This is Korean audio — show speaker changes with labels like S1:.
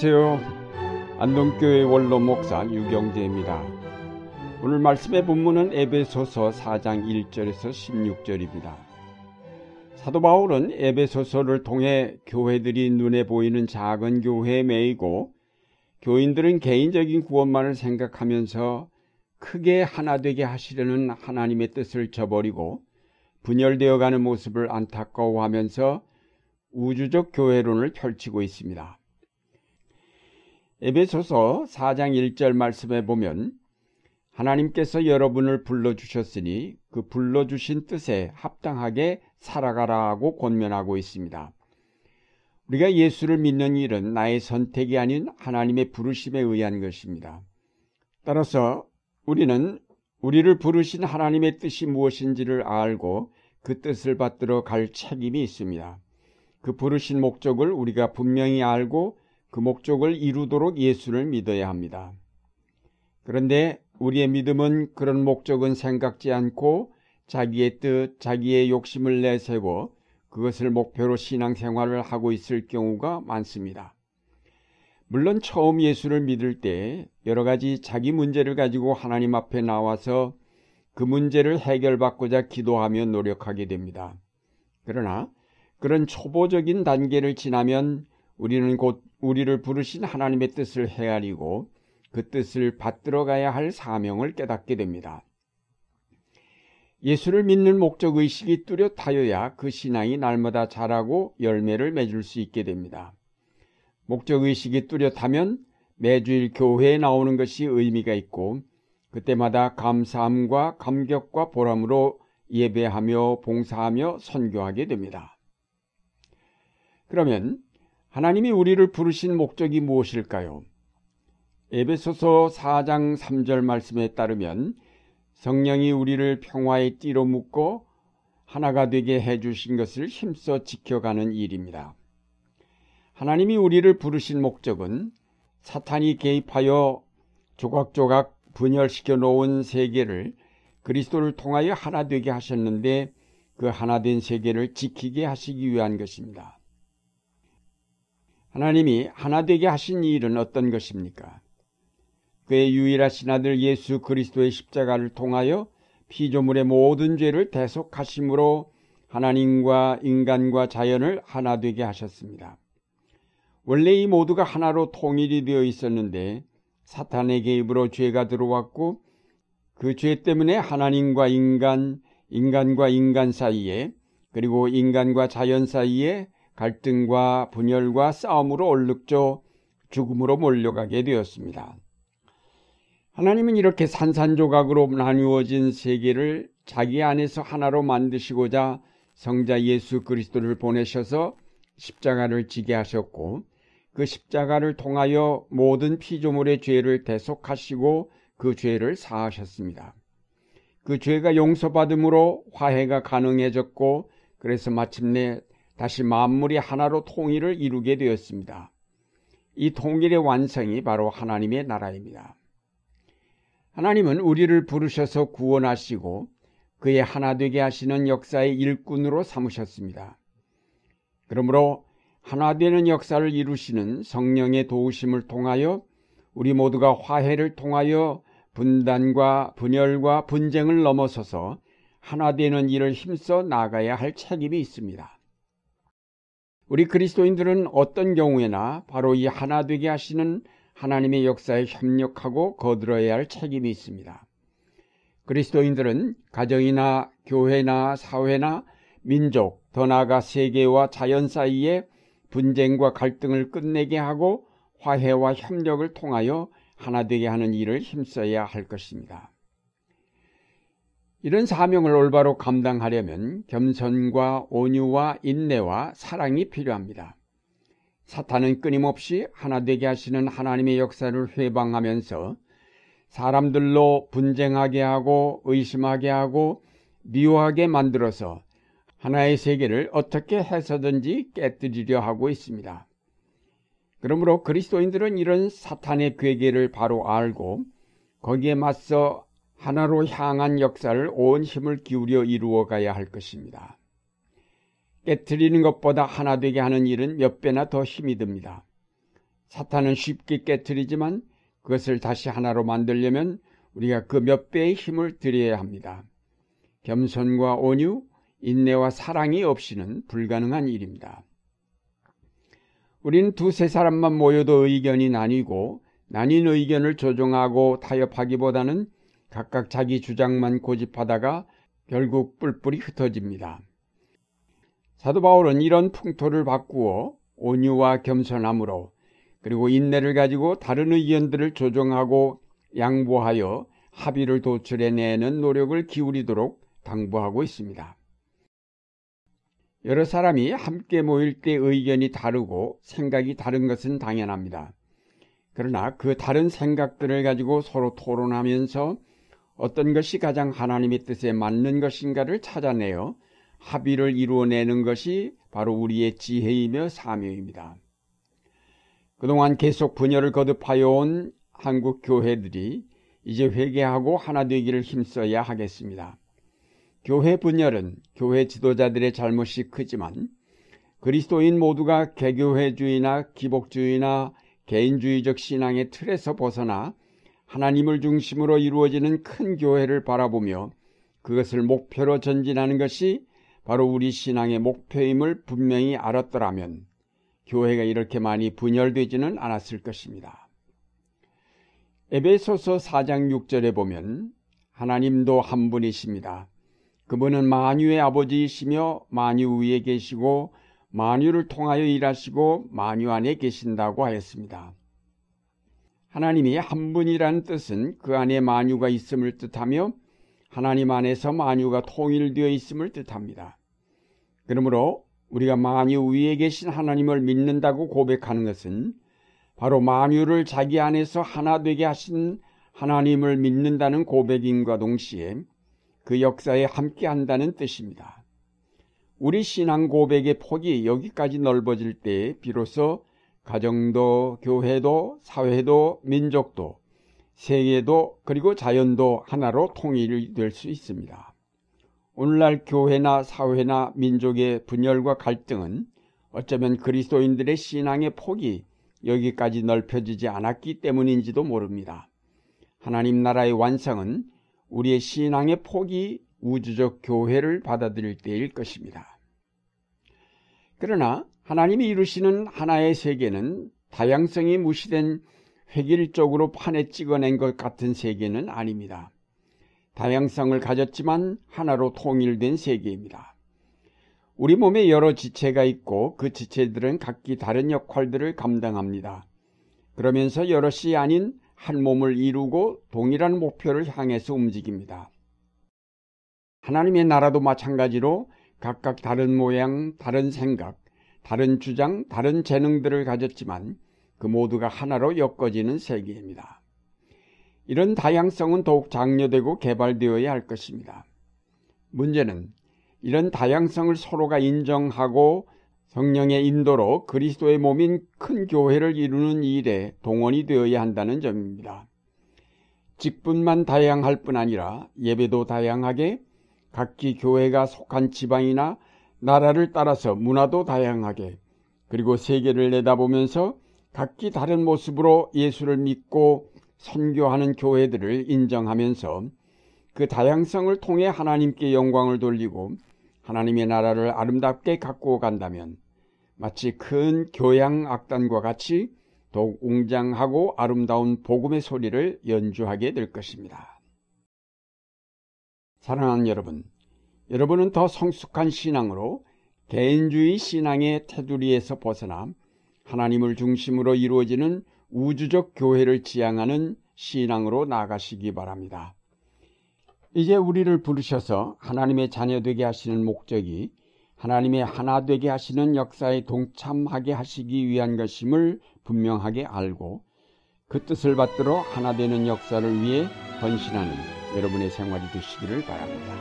S1: 안녕하세요. 안동교회 원로 목사 유경재입니다. 오늘 말씀의 본문은 에베소서 4장 1절에서 16절입니다. 사도 바울은 에베소서를 통해 교회들이 눈에 보이는 작은 교회에 매이고 교인들은 개인적인 구원만을 생각하면서 크게 하나 되게 하시려는 하나님의 뜻을 저버리고 분열되어 가는 모습을 안타까워하면서 우주적 교회론을 펼치고 있습니다. 에베소서 4장 1절 말씀에 보면 하나님께서 여러분을 불러주셨으니 그 불러주신 뜻에 합당하게 살아가라고 권면하고 있습니다. 우리가 예수를 믿는 일은 나의 선택이 아닌 하나님의 부르심에 의한 것입니다. 따라서 우리는 우리를 부르신 하나님의 뜻이 무엇인지를 알고 그 뜻을 받들어 갈 책임이 있습니다. 그 부르신 목적을 우리가 분명히 알고 그 목적을 이루도록 예수를 믿어야 합니다. 그런데 우리의 믿음은 그런 목적은 생각지 않고 자기의 뜻, 자기의 욕심을 내세고 그것을 목표로 신앙생활을 하고 있을 경우가 많습니다. 물론 처음 예수를 믿을 때 여러 가지 자기 문제를 가지고 하나님 앞에 나와서 그 문제를 해결받고자 기도하며 노력하게 됩니다. 그러나 그런 초보적인 단계를 지나면 우리는 곧 우리를 부르신 하나님의 뜻을 헤아리고 그 뜻을 받들어 가야 할 사명을 깨닫게 됩니다. 예수를 믿는 목적 의식이 뚜렷하여야 그 신앙이 날마다 자라고 열매를 맺을 수 있게 됩니다. 목적 의식이 뚜렷하면 매주일 교회에 나오는 것이 의미가 있고 그때마다 감사함과 감격과 보람으로 예배하며 봉사하며 선교하게 됩니다. 그러면 하나님이 우리를 부르신 목적이 무엇일까요? 에베소서 4장 3절 말씀에 따르면 성령이 우리를 평화의 띠로 묶고 하나가 되게 해 주신 것을 힘써 지켜가는 일입니다. 하나님이 우리를 부르신 목적은 사탄이 개입하여 조각조각 분열시켜 놓은 세계를 그리스도를 통하여 하나 되게 하셨는데 그 하나 된 세계를 지키게 하시기 위한 것입니다. 하나님이 하나 되게 하신 일은 어떤 것입니까? 그의 유일하신 아들 예수 그리스도의 십자가를 통하여 피조물의 모든 죄를 대속하심으로 하나님과 인간과 자연을 하나 되게 하셨습니다. 원래 이 모두가 하나로 통일이 되어 있었는데 사탄의 개입으로 죄가 들어왔고 그 죄 때문에 하나님과 인간, 인간과 인간 사이에 그리고 인간과 자연 사이에 갈등과 분열과 싸움으로 얼룩져 죽음으로 몰려가게 되었습니다. 하나님은 이렇게 산산조각으로 나누어진 세계를 자기 안에서 하나로 만드시고자 성자 예수 그리스도를 보내셔서 십자가를 지게 하셨고 그 십자가를 통하여 모든 피조물의 죄를 대속하시고 그 죄를 사하셨습니다. 그 죄가 용서받음으로 화해가 가능해졌고 그래서 마침내 다시 만물이 하나로 통일을 이루게 되었습니다. 이 통일의 완성이 바로 하나님의 나라입니다. 하나님은 우리를 부르셔서 구원하시고 그의 하나 되게 하시는 역사의 일꾼으로 삼으셨습니다. 그러므로 하나 되는 역사를 이루시는 성령의 도우심을 통하여 우리 모두가 화해를 통하여 분단과 분열과 분쟁을 넘어서서 하나 되는 일을 힘써 나가야 할 책임이 있습니다. 우리 그리스도인들은 어떤 경우에나 바로 이 하나 되게 하시는 하나님의 역사에 협력하고 거들어야 할 책임이 있습니다. 그리스도인들은 가정이나 교회나 사회나 민족, 더 나아가 세계와 자연 사이에 분쟁과 갈등을 끝내게 하고 화해와 협력을 통하여 하나 되게 하는 일을 힘써야 할 것입니다. 이런 사명을 올바로 감당하려면 겸손과 온유와 인내와 사랑이 필요합니다. 사탄은 끊임없이 하나 되게 하시는 하나님의 역사를 회방하면서 사람들로 분쟁하게 하고 의심하게 하고 미워하게 만들어서 하나의 세계를 어떻게 해서든지 깨뜨리려 하고 있습니다. 그러므로 그리스도인들은 이런 사탄의 괴계를 바로 알고 거기에 맞서 하나로 향한 역사를 온 힘을 기울여 이루어 가야 할 것입니다. 깨뜨리는 것보다 하나 되게 하는 일은 몇 배나 더 힘이 듭니다. 사탄은 쉽게 깨뜨리지만 그것을 다시 하나로 만들려면 우리가 그 몇 배의 힘을 들여야 합니다. 겸손과 온유, 인내와 사랑이 없이는 불가능한 일입니다. 우리는 두세 사람만 모여도 의견이 나뉘고 나뉜 의견을 조정하고 타협하기보다는 각각 자기 주장만 고집하다가 결국 뿔뿔이 흩어집니다. 사도 바울은 이런 풍토를 바꾸어 온유와 겸손함으로 그리고 인내를 가지고 다른 의견들을 조정하고 양보하여 합의를 도출해내는 노력을 기울이도록 당부하고 있습니다. 여러 사람이 함께 모일 때 의견이 다르고 생각이 다른 것은 당연합니다. 그러나 그 다른 생각들을 가지고 서로 토론하면서 어떤 것이 가장 하나님의 뜻에 맞는 것인가를 찾아내어 합의를 이루어내는 것이 바로 우리의 지혜이며 사명입니다. 그동안 계속 분열을 거듭하여 온 한국 교회들이 이제 회개하고 하나 되기를 힘써야 하겠습니다. 교회 분열은 교회 지도자들의 잘못이 크지만 그리스도인 모두가 개교회주의나 기복주의나 개인주의적 신앙의 틀에서 벗어나 하나님을 중심으로 이루어지는 큰 교회를 바라보며 그것을 목표로 전진하는 것이 바로 우리 신앙의 목표임을 분명히 알았더라면 교회가 이렇게 많이 분열되지는 않았을 것입니다. 에베소서 4장 6절에 보면 하나님도 한 분이십니다. 그분은 만유의 아버지이시며 만유 위에 계시고 만유를 통하여 일하시고 만유 안에 계신다고 하였습니다. 하나님이 한 분이라는 뜻은 그 안에 만유가 있음을 뜻하며 하나님 안에서 만유가 통일되어 있음을 뜻합니다. 그러므로 우리가 만유 위에 계신 하나님을 믿는다고 고백하는 것은 바로 만유를 자기 안에서 하나 되게 하신 하나님을 믿는다는 고백인과 동시에 그 역사에 함께 한다는 뜻입니다. 우리 신앙 고백의 폭이 여기까지 넓어질 때 비로소 가정도 교회도 사회도 민족도 세계도 그리고 자연도 하나로 통일이 될수 있습니다. 오늘날 교회나 사회나 민족의 분열과 갈등은 어쩌면 그리스도인들의 신앙의 폭이 여기까지 넓혀지지 않았기 때문인지도 모릅니다. 하나님 나라의 완성은 우리의 신앙의 폭이 우주적 교회를 받아들일 때일 것입니다. 그러나 하나님이 이루시는 하나의 세계는 다양성이 무시된 획일적으로 판에 찍어낸 것 같은 세계는 아닙니다. 다양성을 가졌지만 하나로 통일된 세계입니다. 우리 몸에 여러 지체가 있고 그 지체들은 각기 다른 역할들을 감당합니다. 그러면서 여럿이 아닌 한 몸을 이루고 동일한 목표를 향해서 움직입니다. 하나님의 나라도 마찬가지로 각각 다른 모양, 다른 생각, 다른 주장, 다른 재능들을 가졌지만 그 모두가 하나로 엮어지는 세계입니다. 이런 다양성은 더욱 장려되고 개발되어야 할 것입니다. 문제는 이런 다양성을 서로가 인정하고 성령의 인도로 그리스도의 몸인 큰 교회를 이루는 일에 동원이 되어야 한다는 점입니다. 직분만 다양할 뿐 아니라 예배도 다양하게 각기 교회가 속한 지방이나 나라를 따라서 문화도 다양하게 그리고 세계를 내다보면서 각기 다른 모습으로 예수를 믿고 선교하는 교회들을 인정하면서 그 다양성을 통해 하나님께 영광을 돌리고 하나님의 나라를 아름답게 갖고 간다면 마치 큰 교양 악단과 같이 더욱 웅장하고 아름다운 복음의 소리를 연주하게 될 것입니다. 사랑하는 여러분, 여러분은 더 성숙한 신앙으로 개인주의 신앙의 테두리에서 벗어나 하나님을 중심으로 이루어지는 우주적 교회를 지향하는 신앙으로 나가시기 바랍니다. 이제 우리를 부르셔서 하나님의 자녀 되게 하시는 목적이 하나님의 하나 되게 하시는 역사에 동참하게 하시기 위한 것임을 분명하게 알고 그 뜻을 받들어 하나 되는 역사를 위해 헌신하는 여러분의 생활이 되시기를 바랍니다.